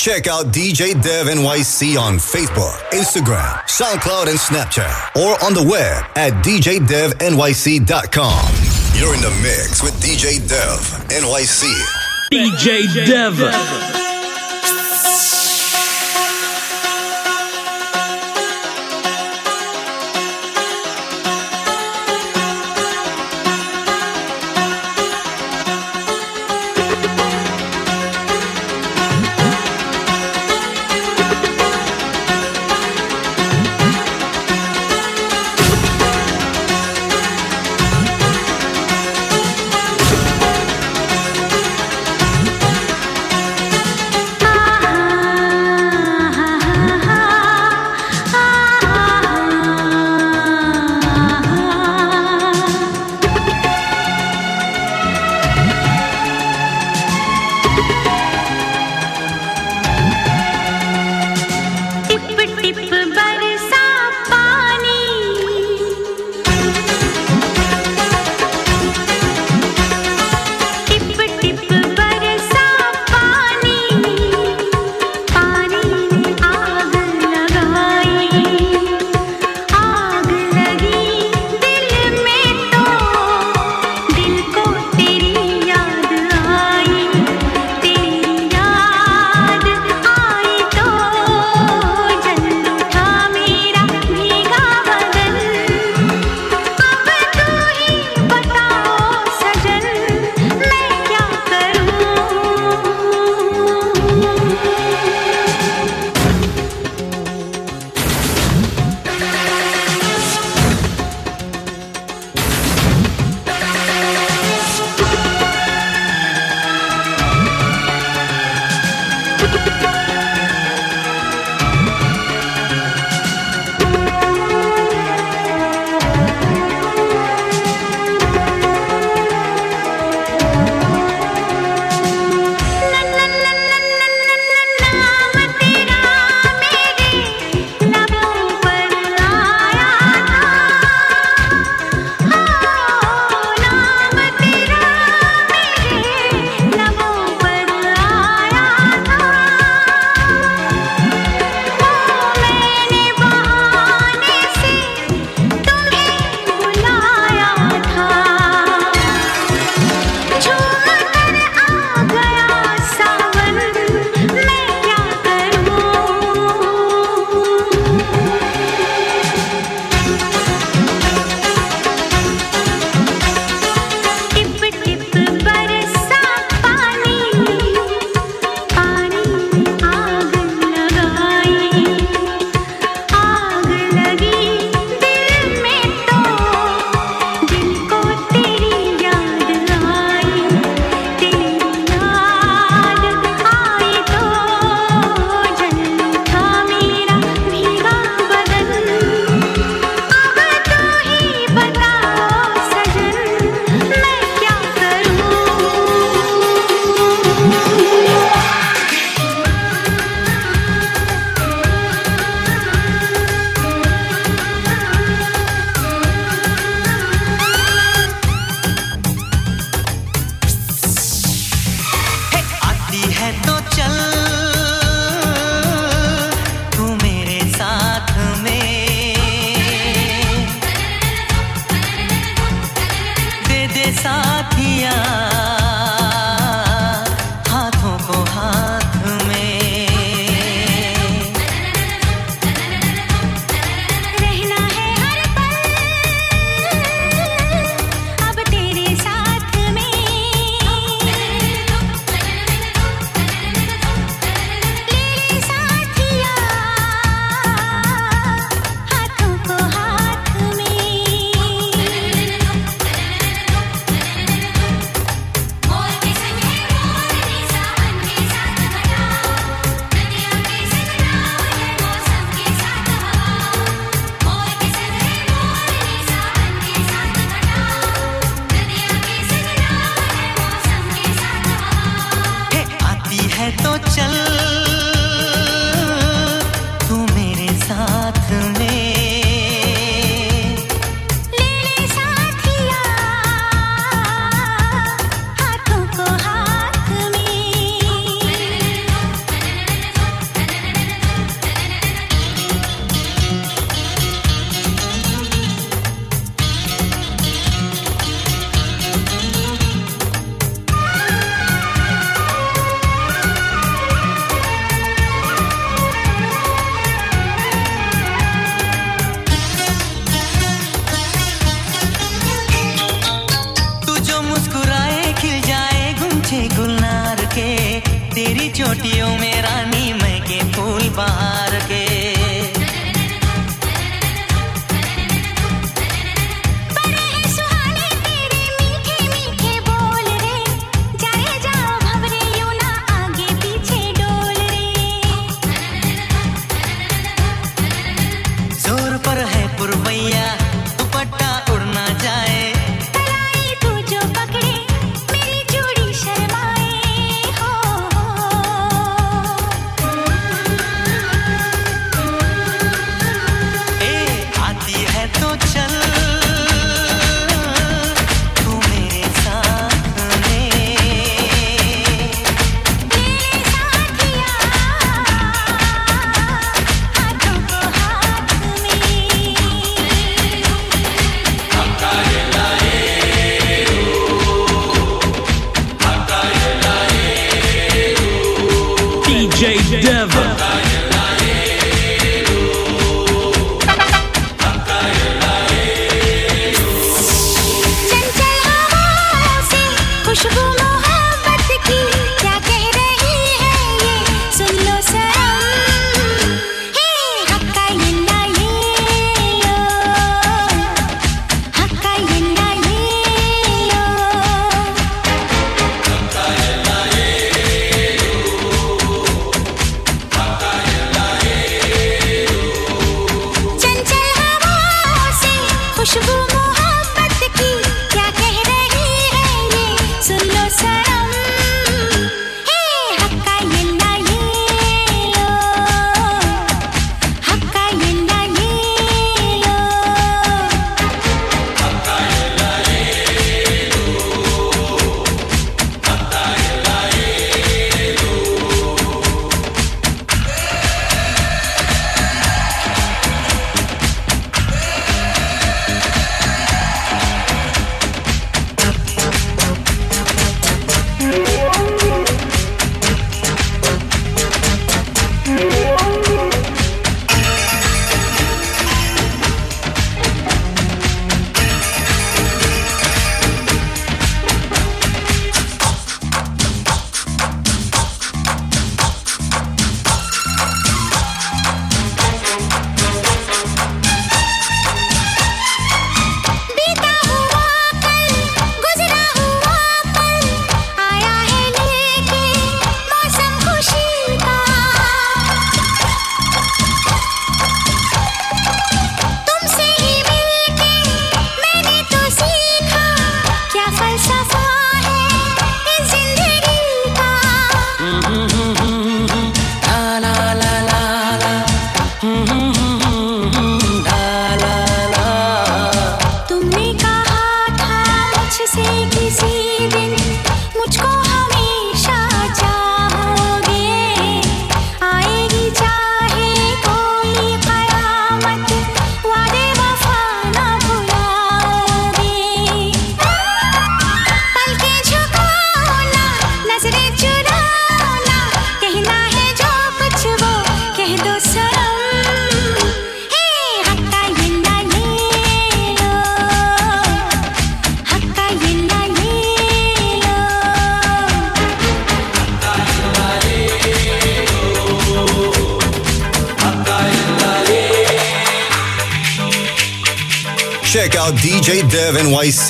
Check out DJ Dev NYC on Facebook, Instagram, SoundCloud, and Snapchat, or on the web at djdevnyc.com. You're in the mix with DJ Dev NYC. DJ Dev.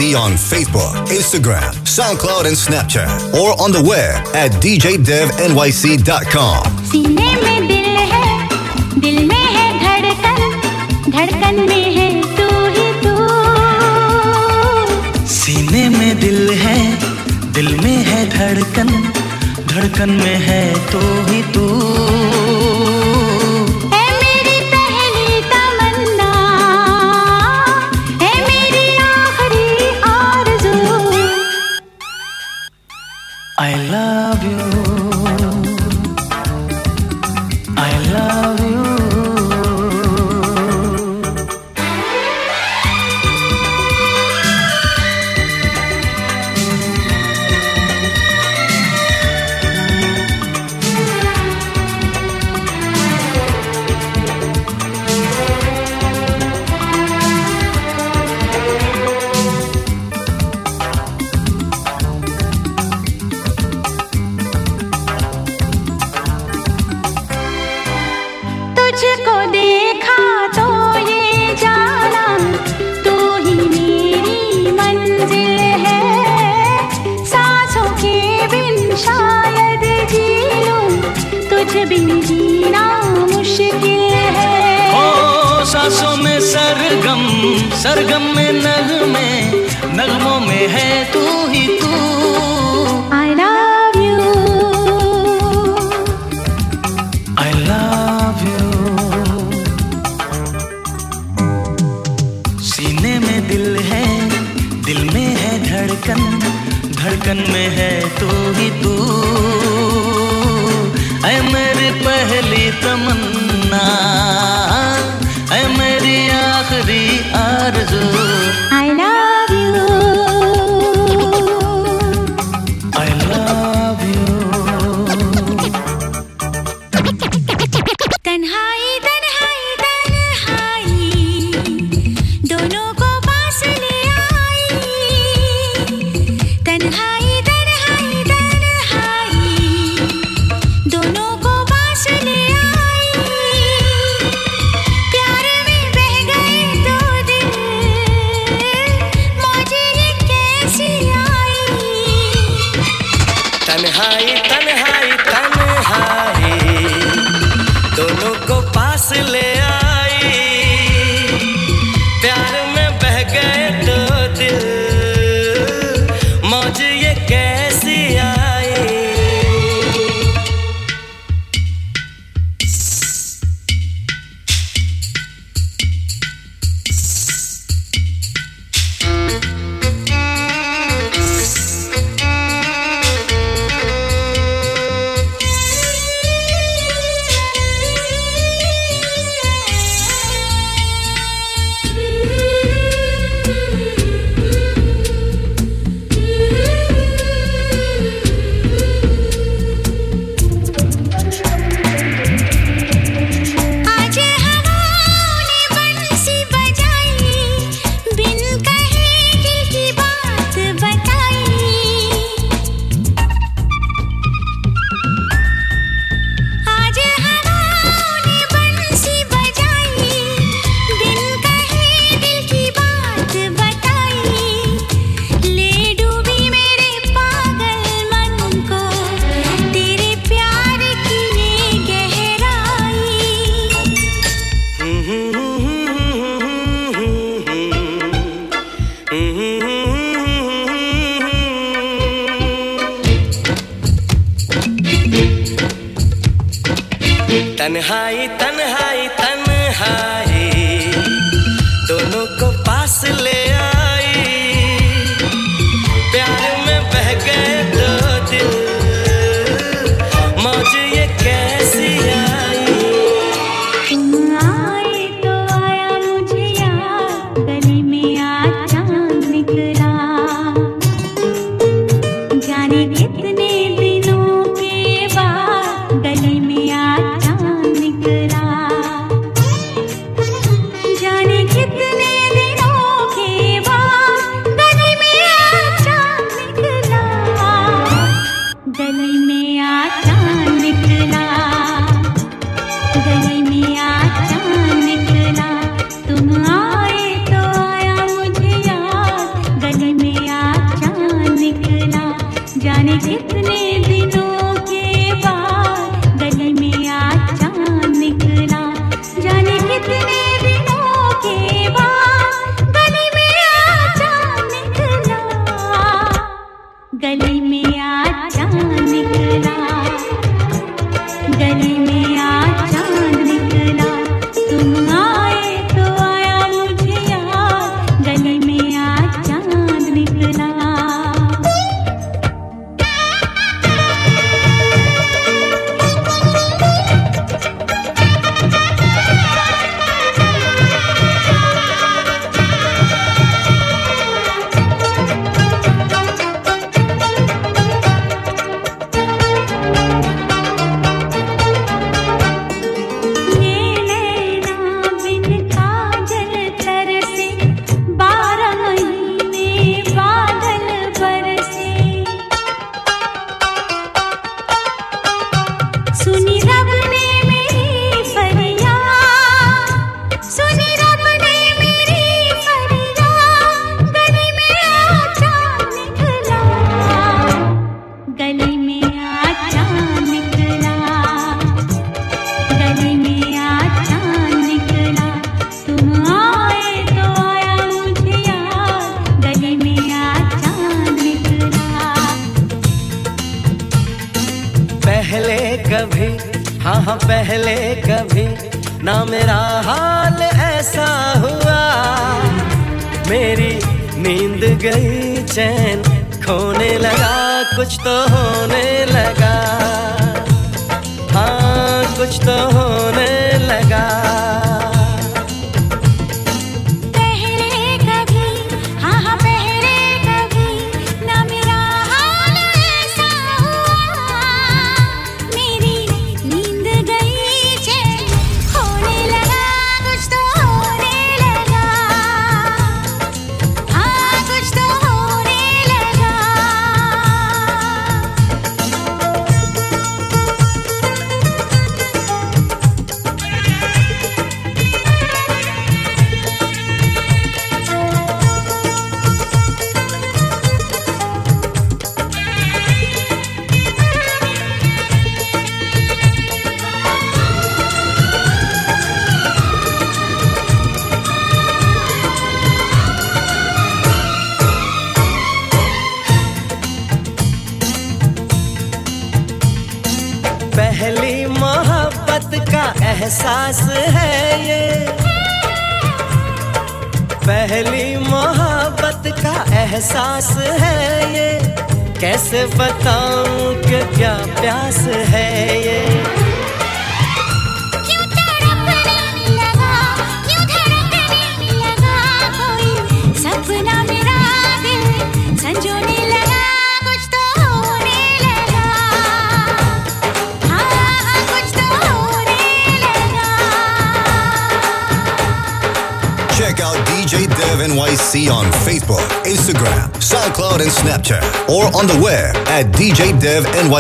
DFC on Facebook, Instagram, SoundCloud, and Snapchat, or on the web at djdevnyc.com. सीने में दिल है, दिल में है धड़कन, धड़कन में है तो ही तू। सीने ही तू।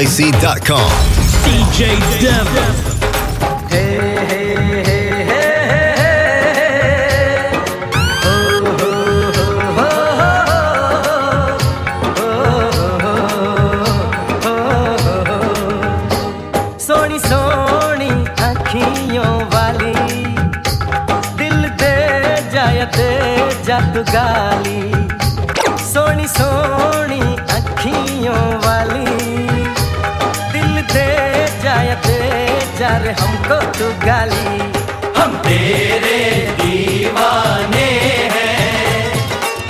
KFIC.com. DJ Devil. Hey, hey. गाली सोनी सोनी अखियों प्यार हमको तू गाली। हम तेरे दीवाने हैं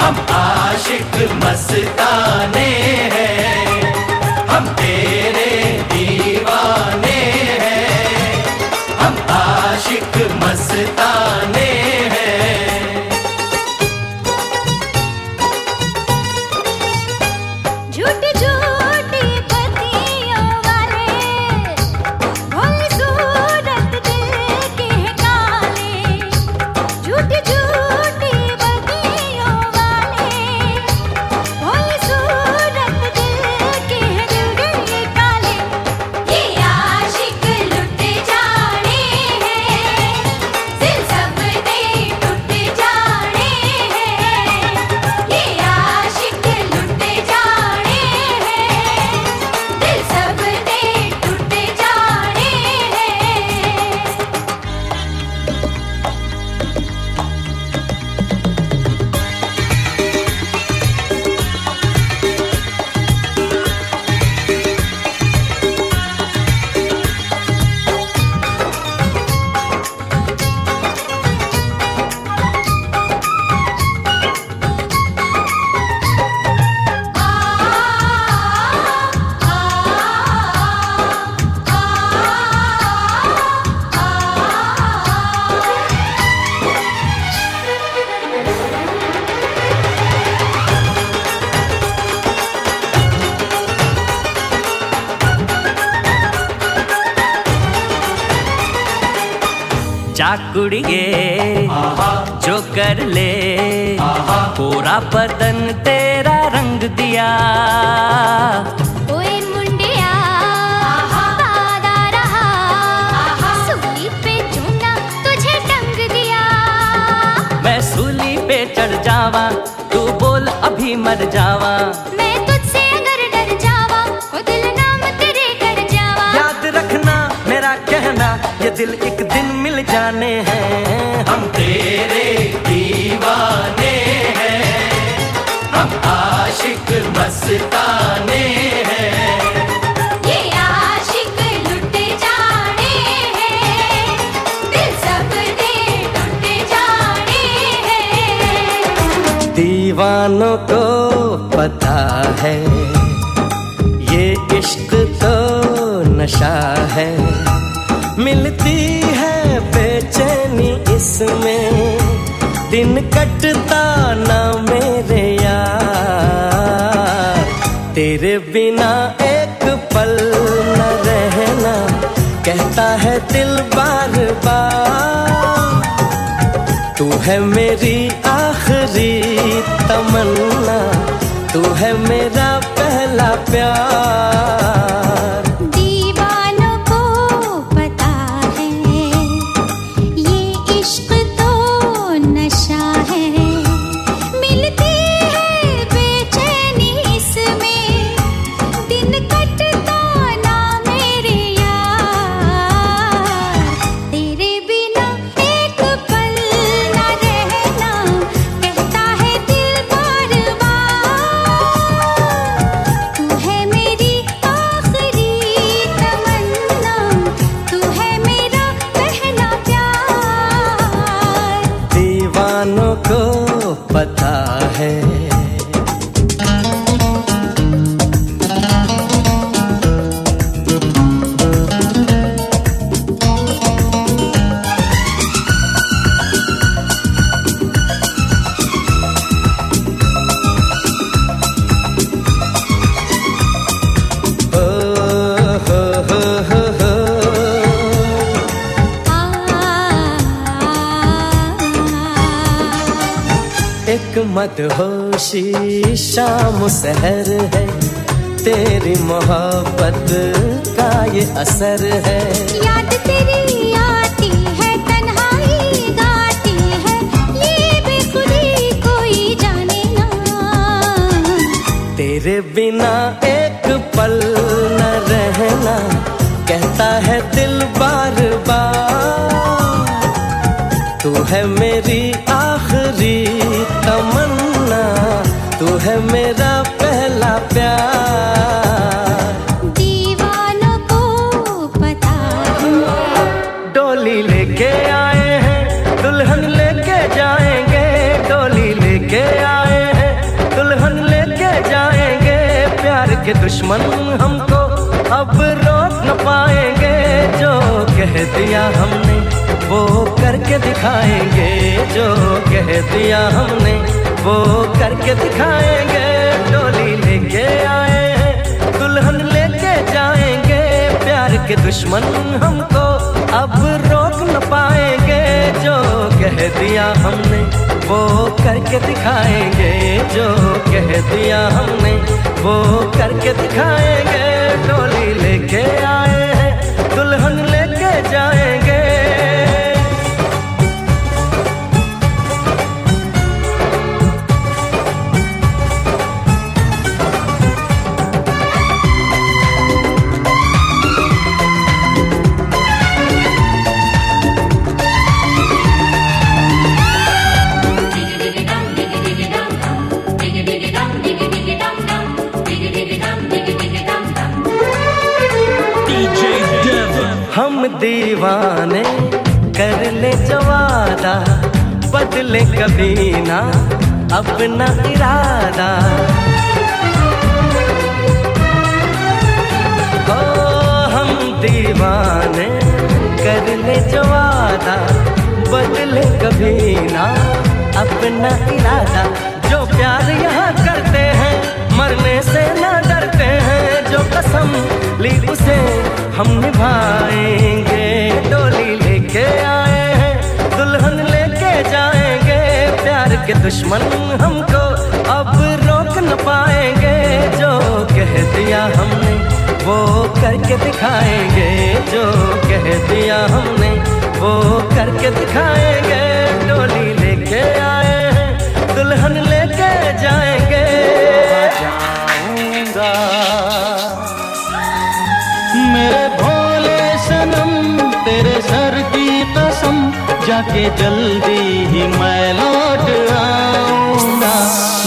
हम आशिक मस्ताने जावा तू बोल अभी मर जावा। मैं तुझसे अगर डर जावा वो दिल नाम तेरे कर जावा। याद रखना मेरा कहना ये दिल एक दिन मिल जाने हैं। हम तेरे दीवाने हैं हम आशिक मस्ताने हैं। है। ये इश्क तो नशा है। मिलती है बेचैनी इसमें। दिन कटता ना मेरे यार। तेरे बिना एक पल न रहना, कहता है दिल बार बार। तू है मेरी आखिरी तमन्ना। है मेरा पहला प्यार। मदहोशी शाम सहर है। तेरी मोहब्बत का ये असर है। याद तेरी आती है तन्हाई गाती है। ये बेखुदी कोई जाने ना। तेरे बिना एक पल न रहना कहता है दिल बार बार। तू है मेरी आखिरी करके दिखाएँगे, जो कह दिया हमने, वो करके दिखाएँगे। डोली लेके आए हैं, दुल्हन लेके जाएँगे। प्यार के दुश्मन हमको अब रोक न पाएँगे। जो कह दिया हमने, वो करके दिखाएँगे। जो कह दिया हमने, वो करके दिखाएँगे। डोली लेके आए हैं, दुल्हन लेके जाएँगे। दीवाने कर ले जवादा बदले कभी ना अपना इरादा। ओ, हम दीवाने कर ले जवादा बदले कभी ना अपना इरादा। जो प्यार यहाँ करते हैं, मरने से ना डरते हैं। जो कसम ली उसे हम निभाएँगे। डोली लेके आए हैं, दुल्हन लेके जाएँगे। प्यार के दुश्मन हमको अब रोक न पाएँगे। जो कह दिया हमने, वो करके दिखाएँगे। जो कह दिया हमने, वो करके दिखाएँगे। डोली लेके आए हैं, दुल्हन लेके जाएँगे। जाऊँगा मेरे भोले सनम, तेरे सर की कसम, जाके जल्दी ही मैं लौट आऊँगा।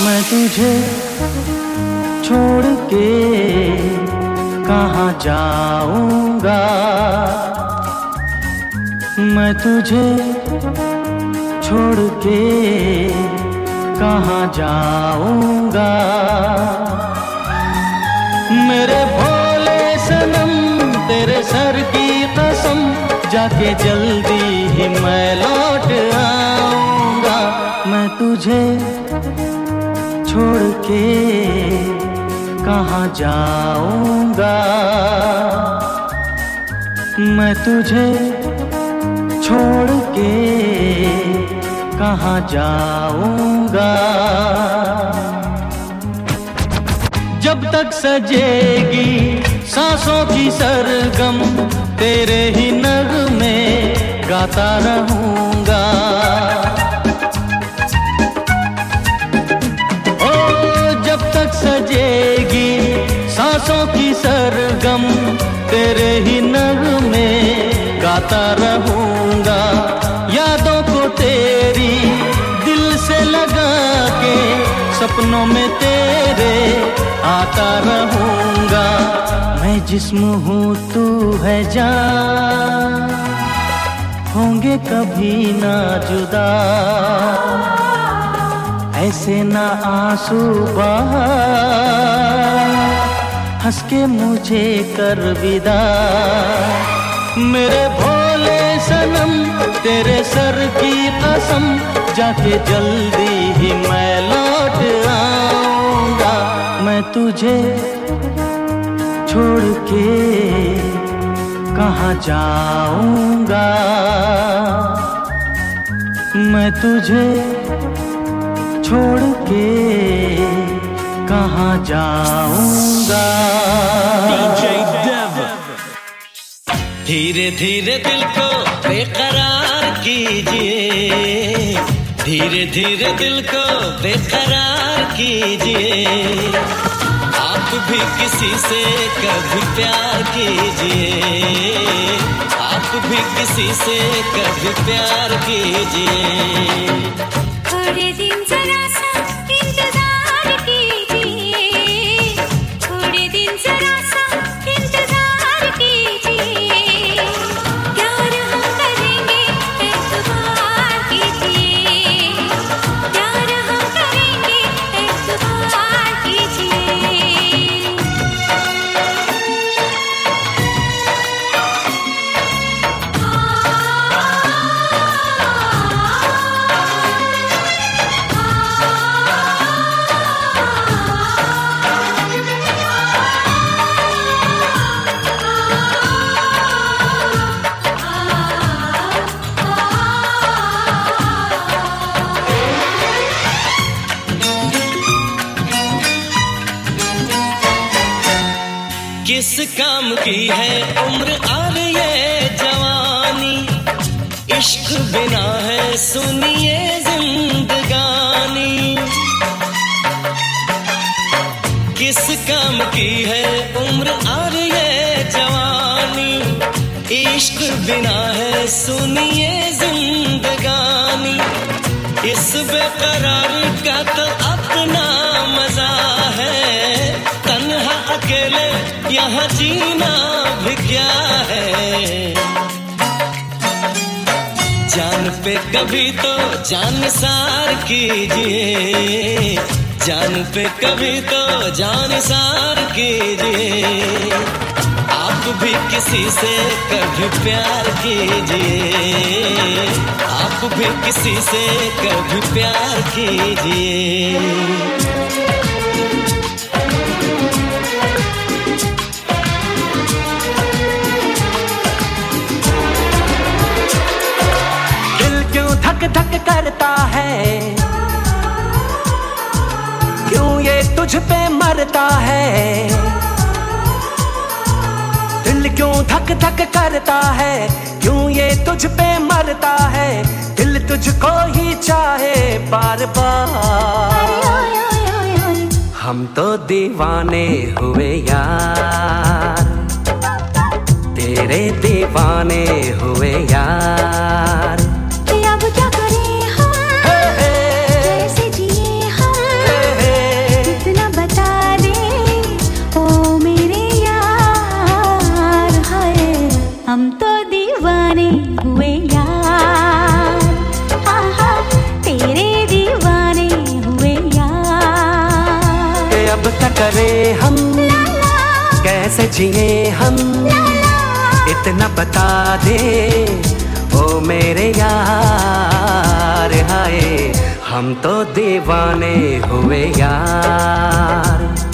मैं तुझे छोड़ के कहाँ जाऊँगा? मैं तुझे छोड़ के कहाँ जाऊँगा? मेरे भोले सनम, तेरे सर की कसम, जाके जल्दी ही मैं लौट आऊँगा। मैं तुझे छोड़ के कहाँ जाऊँगा? मैं तुझे छोड़ के कहाँ जाऊँगा? तक सजेगी सांसों की सरगम। तेरे ही नग में गाता रहूँगा। ओ, जब तक सजेगी सांसों की सरगम, तेरे ही नग में गाता रहूँगा। सपनों में तेरे आता रहूँगा। मैं जिस्म हूँ, तू है जान। होंगे कभी ना जुदा। ऐसे ना आँसू हंस के मुझे कर विदा। मेरे भोले सनम तेरे सर की कसम जाके जल्दी ही मैं लौट आऊँगा मैं तुझे छोड़ के कहाँ जाऊँगा मैं तुझे छोड़ के कहाँ जाऊँगा धीरे धीरे दिल को बेकरार कीजिए। धीरे धीरे दिल को बेकरार कीजिए। आप भी किसी से कभी प्यार कीजिए। आप भी किसी से कभी प्यार कीजिए। बिना है, सुनिए जिंदगानी। इस बेकरार का तो अपना मज़ा है। तन्हा अकेले यहाँ जीना भी क्या है? जान पे कभी तो जान सार कीजिए। जान पे कभी तो जान सार कीजिए। आप भी किसी से कभी प्यार कीजिए। आप भी किसी से कभी प्यार कीजिए। दिल क्यों धक धक करता है? क्यों ये तुझ पे मरता है? दिल क्यों धक धक करता है? क्यों ये तुझ पे मरता है? दिल तुझको ही चाहे बार बार। हम तो दीवाने हुए यार। तेरे दीवाने हुए यार। जिए हम। इतना बता दे ओ मेरे यार हाय। हम तो दीवाने हुए यार।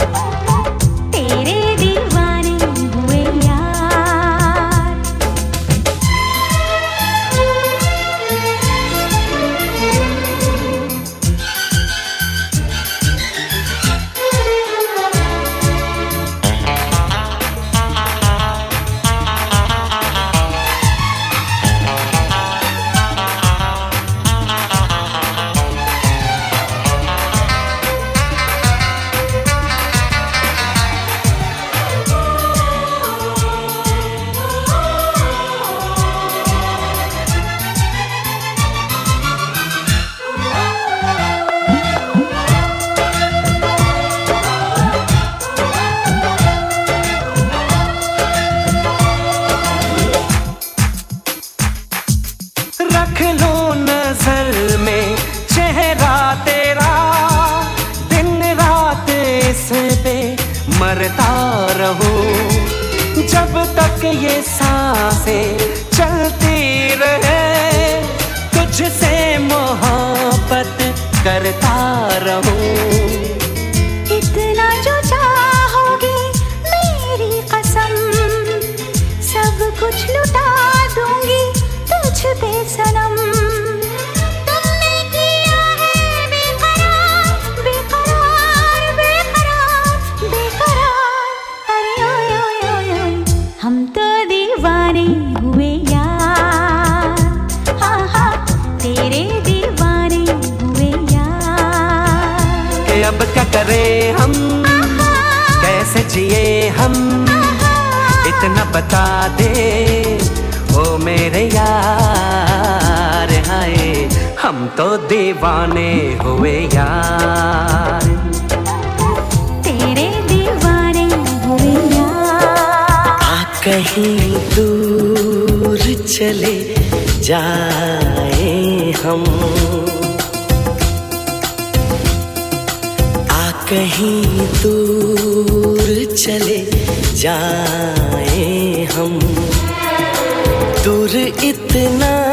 कुछ लूटा बता दे। ओ मेरे यार हाय हम तो दीवाने हुए यार। तेरे दीवाने हुए यार। आ कहीं दूर चले जाए हम। कहीं दूर चले जाए हम। दूर इतना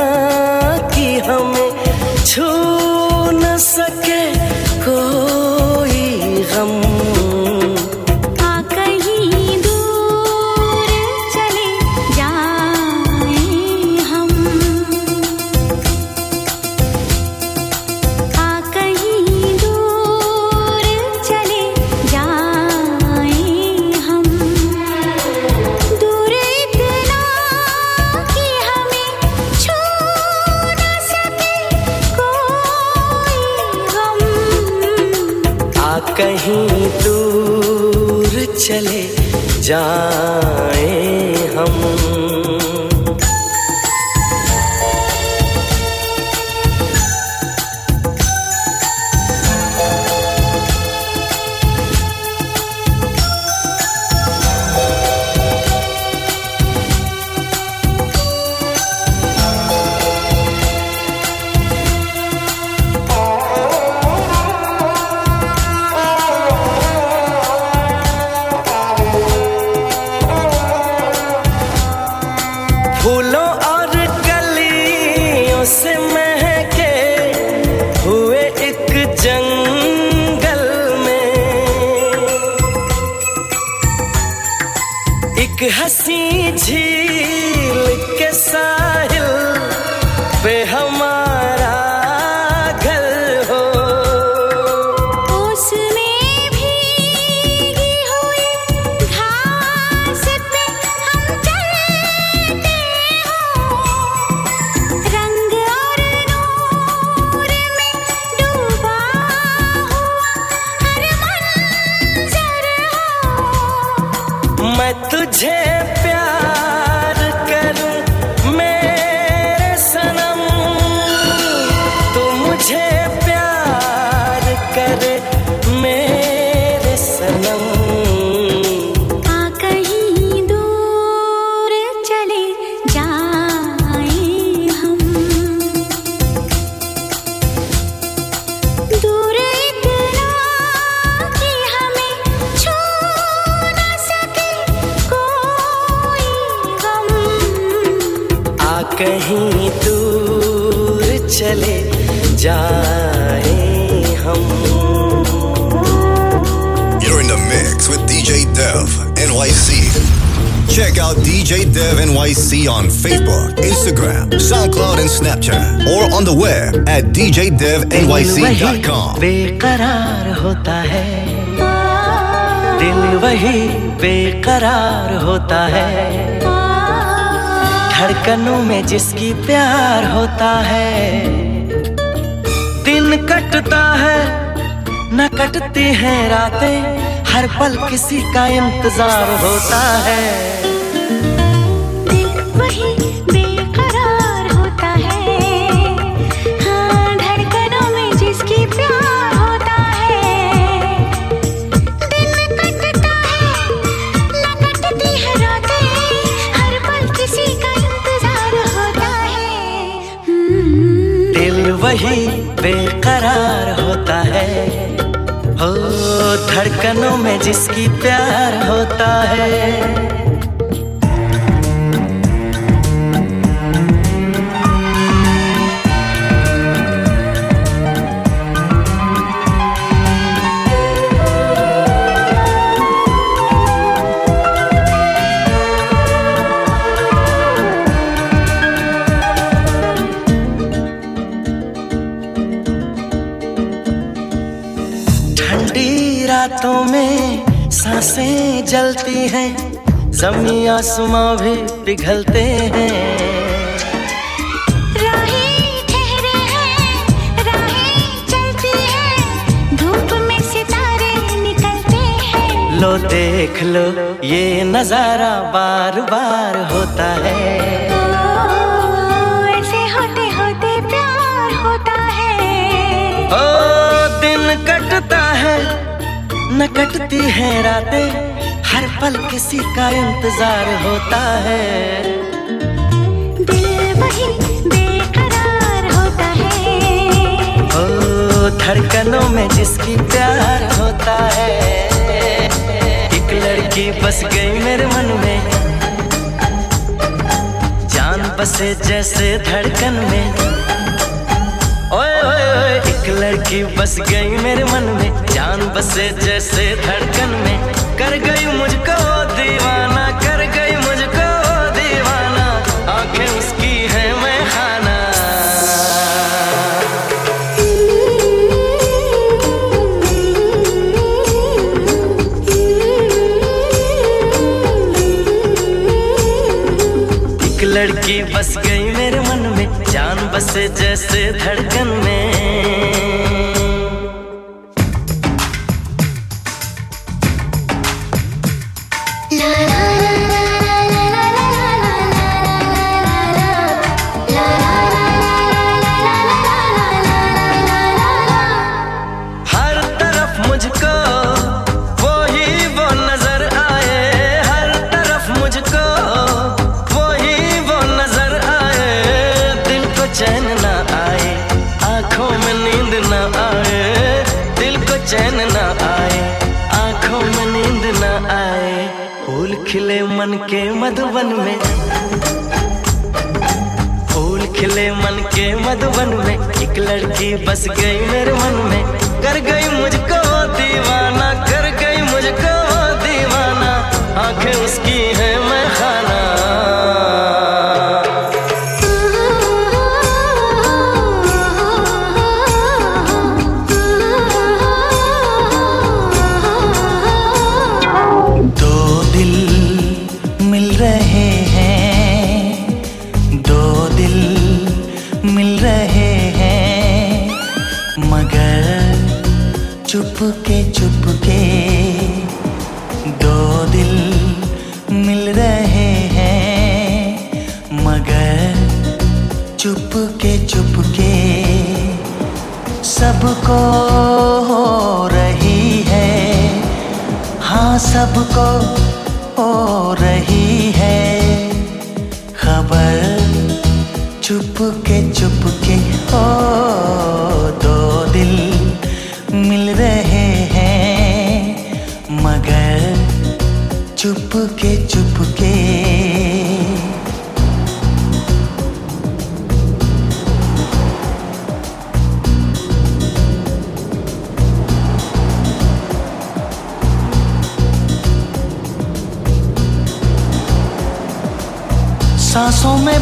चले जा djdevnyc.com. बेकरार होता है। दिल वही बेकरार होता है। धड़कनों में जिसकी प्यार होता है। दिन कटता है, न कटती हैं रातें। हर पल किसी का इंतज़ार होता है। वही बेकरार होता है। हो धड़कनों में जिसकी प्यार होता है। साँसें जलती हैं जमी आसमां भी पिघलते हैं। राहें ठहरे हैं राहें चलती हैं धूप में सितारे निकलते हैं। लो देख लो ये नज़ारा बार बार होता है। ओ, ऐसे होते होते प्यार होता है। ओ दिन कटता है न कटती है रातें हर पल किसी का इंतज़ार होता है। दिल वही बेकरार होता है। ओ धड़कनों में जिसकी प्यार होता है। एक लड़की बस गई मेरे मन में। जान बसे जैसे धड़कन में। एक लड़की बस गई मेरे मन में, जान बसे जैसे धड़कन में। कर गई मुझको दीवाना, कर गई मुझको दीवाना, आँखें उसकी है मैं खाना एक लड़की बस गई मेरे मन में, जान बसे जैसे धड़कन में। मधुबन में। फूल खिले मन के मधुबन में। एक लड़की बस गई मेरे मन में। कर गई मुझको दीवाना, कर गई मुझको दीवाना। आँखें उसकी है सबको हो रही है खबर चुपके चुपके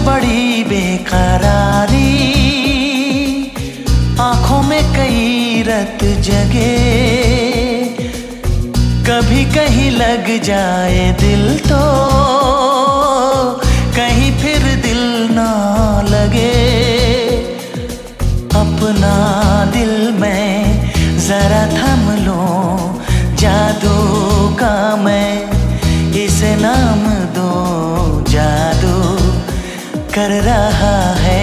बड़ी बेकरारी। आँखों में कई रत जगे। कभी कहीं लग जाए दिल तो। कर रहा है,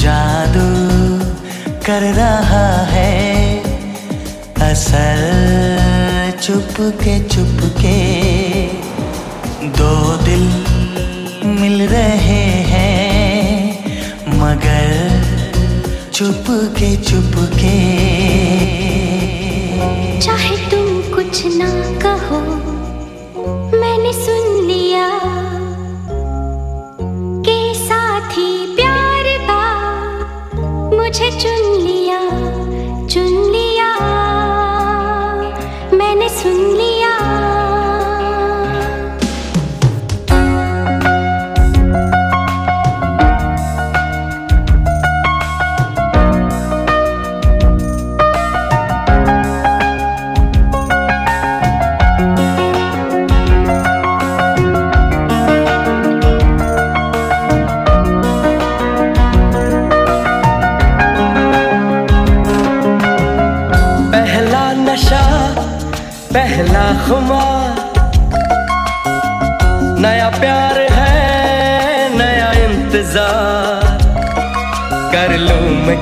जादू कर रहा है असल चुप के चुप के दो दिल मिल रहे हैं, मगर चुप के चुप के चाहे तुम कुछ ना कहो, मैंने सुन मुझे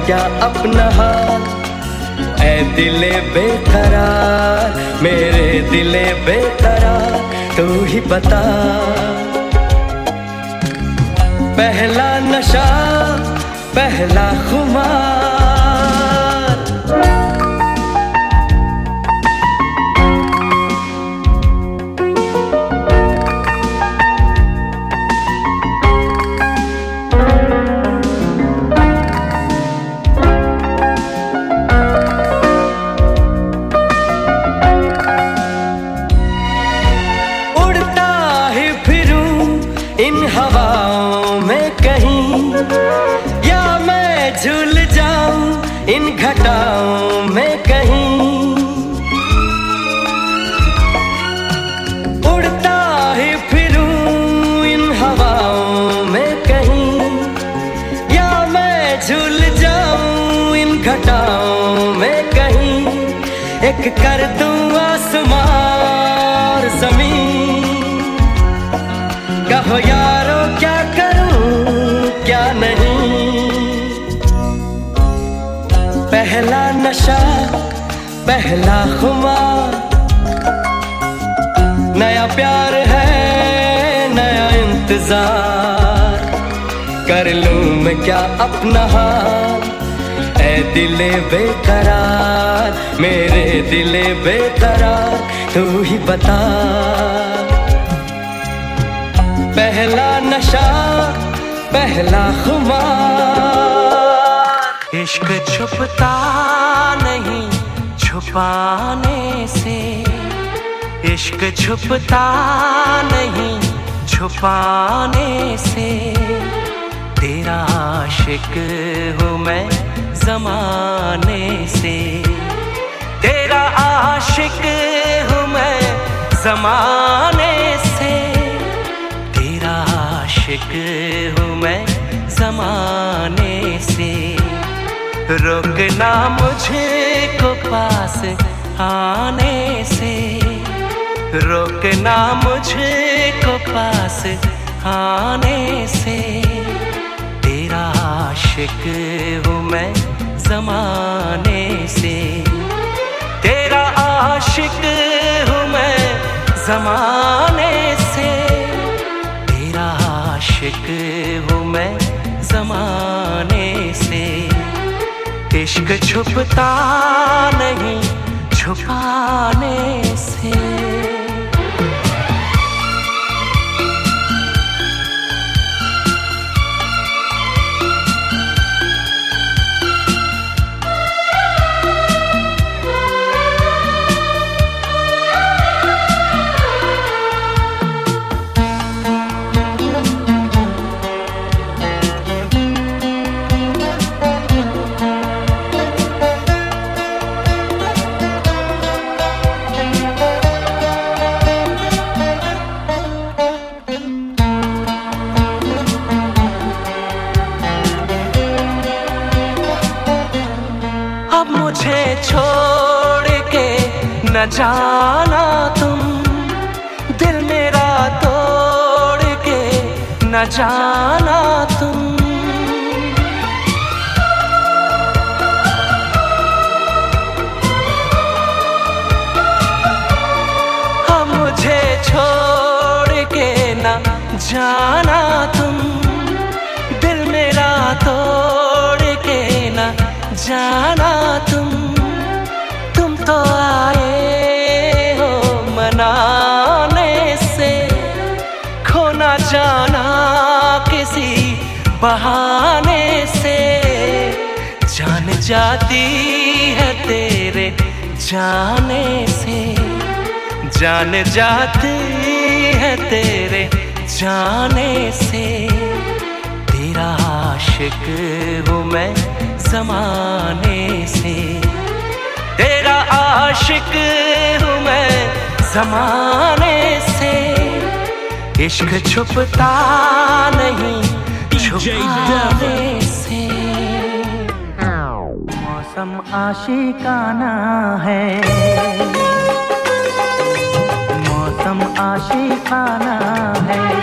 क्या अपना हाल? ऐ दिले बेकरार, मेरे दिले बेकरार, तू ही बता। पहला नशा, पहला खुमार। पहला खुमार नया प्यार है, नया इंतज़ार। कर लूँ मैं क्या अपना हाल? ऐ दिले बेकरार, मेरे दिले बेकरार, तू ही बता। पहला नशा, पहला खुमार इश्क छुपता नहीं। छुपाने से इश्क छुपता नहीं, छुपाने से तेरा आशिक हूँ मैं जमाने से। तेरा आशिक हूँ मैं जमाने से। तेरा आशिक हूँ मैं जमाने से। रोकना मुझे को पास आने से। रोकना मुझे को पास आने से। तेरा आशिक हूँ मैं जमाने से। तेरा आशिक हूँ मैं जमाने से। तेरा आशिक हूँ मैं जमाने से। इश्क छुपता नहीं छुपाने से। जाना तुम, दिल मेरा तोड़ के न जाना तुम। हम मुझे छोड़ के न जाना तुम, दिल मेरा तोड़ के न जाना तुम। तुम तो आए जाना किसी बहाने से। जान जाती है तेरे जाने से। जान जाती है तेरे जाने से। तेरा आशिक हूँ मैं जमाने से। तेरा आशिक हूँ मैं जमाने से। इश्क छुपता नहीं छुपाने से। मौसम आशिकाना है। मौसम आशिकाना है।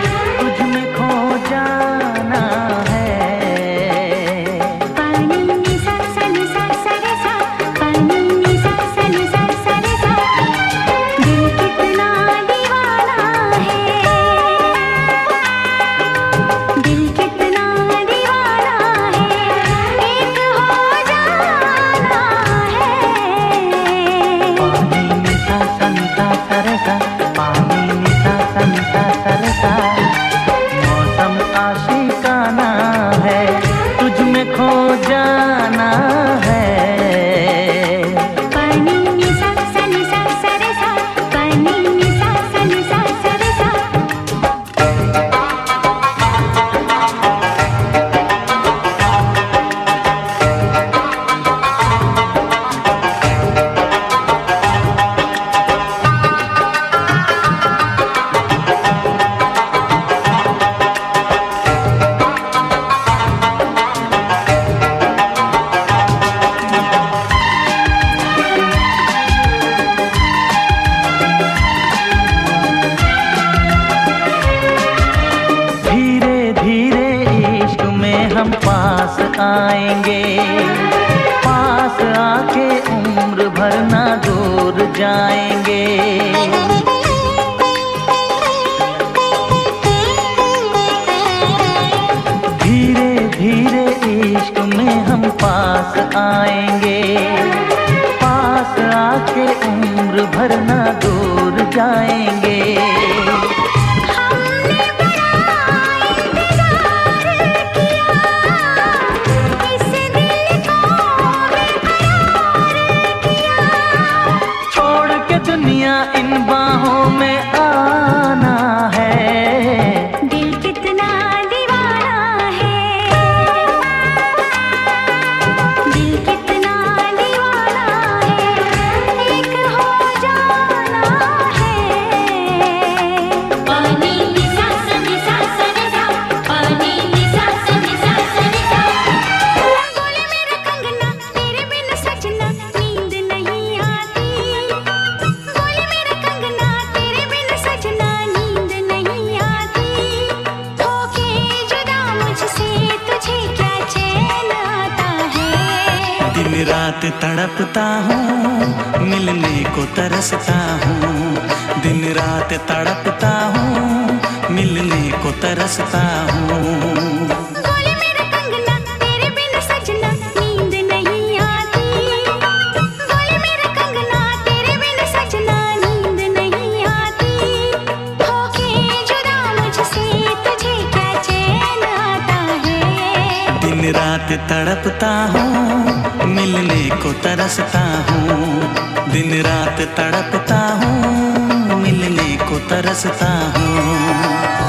तड़पता हूँ मिलने को तरसता हूँ दिन रात तड़पता हूँ मिलने को तरसता हूँ।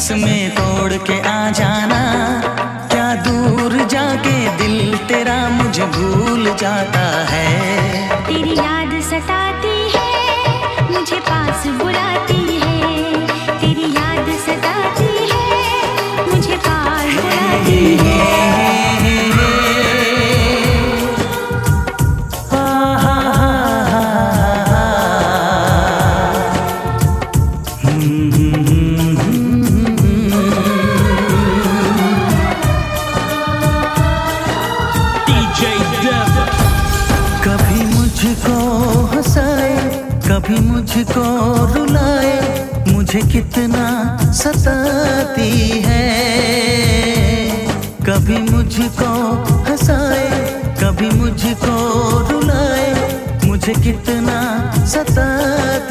कसमें तोड़ के आ जाना। क्या दूर जाके दिल तेरा मुझे भूल जाता है? तेरी याद सताती है मुझे पास बुलाती है। तेरी याद सताती है मुझे पास बुलाती है। DJ सताती है। कभी मुझको हंसाए कभी मुझको रुलाए मुझे कितना सताती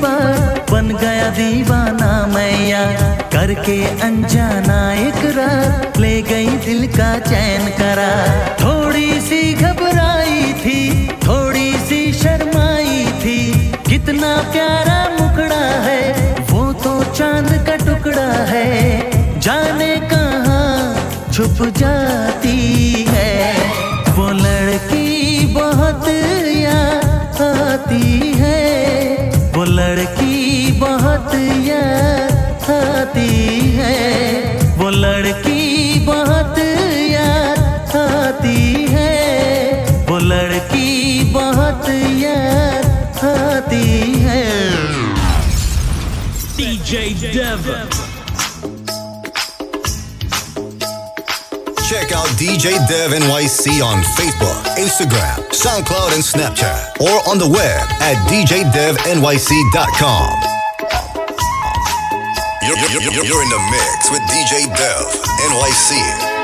बार बन गया दीवाना मैया, करके अनजाना इकरार ले गई दिल का चैन करा। थोड़ी सी घबराई थी, थोड़ी सी शर्माई थी। कितना प्यारा मुकड़ा है, वो तो चाँद का टुकड़ा है। जाने कहाँ छुप जाती है। वो लड़की बहुत याद आती है। वो लड़की बहुत याद आती है। वो लड़की बहुत याद आती है। वो लड़की बहुत याद आती है DJ Dev. Out DJ Dev NYC on Facebook, Instagram, SoundCloud, and Snapchat, or on the web at djdevnyc.com. You're, you're, you're- you're in the mix with DJ Dev NYC.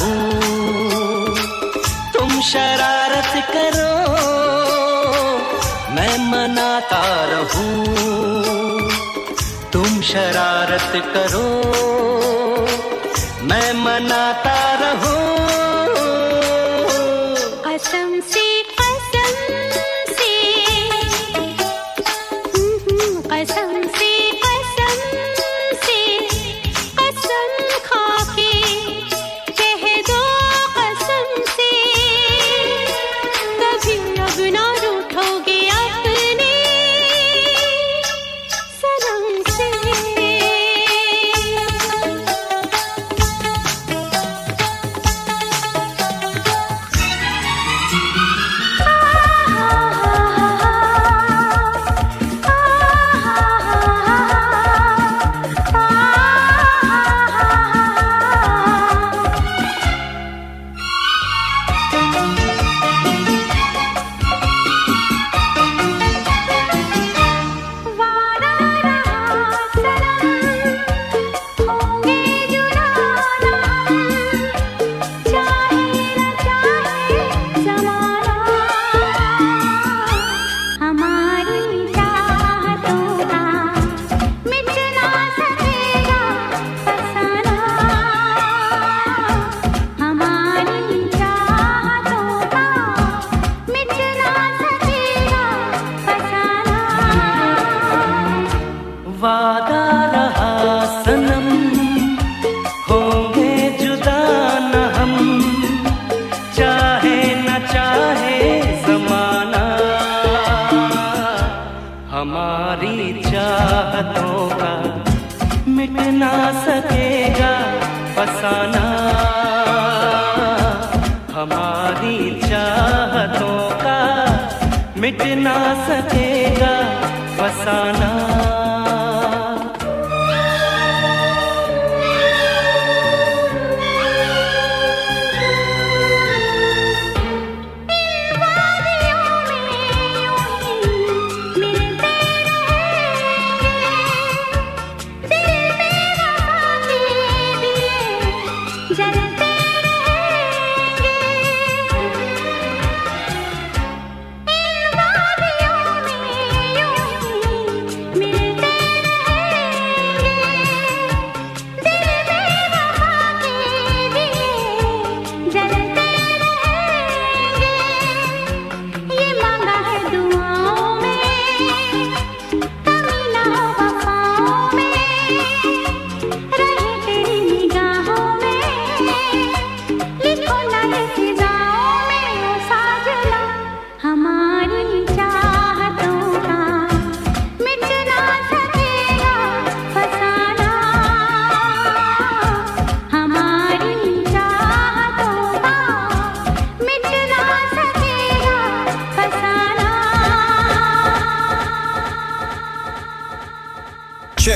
हूँ। तुम शरारत करो मैं मनाता रहूँ। तुम शरारत करो मैं मनाता रहूँ।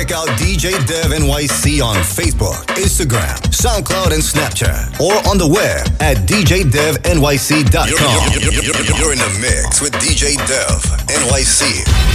check out DJ Dev NYC on Facebook, Instagram, SoundCloud, and Snapchat, or on the web at DJDevNYC.com. You're, you're, you're, you're in the mix with DJ Dev NYC.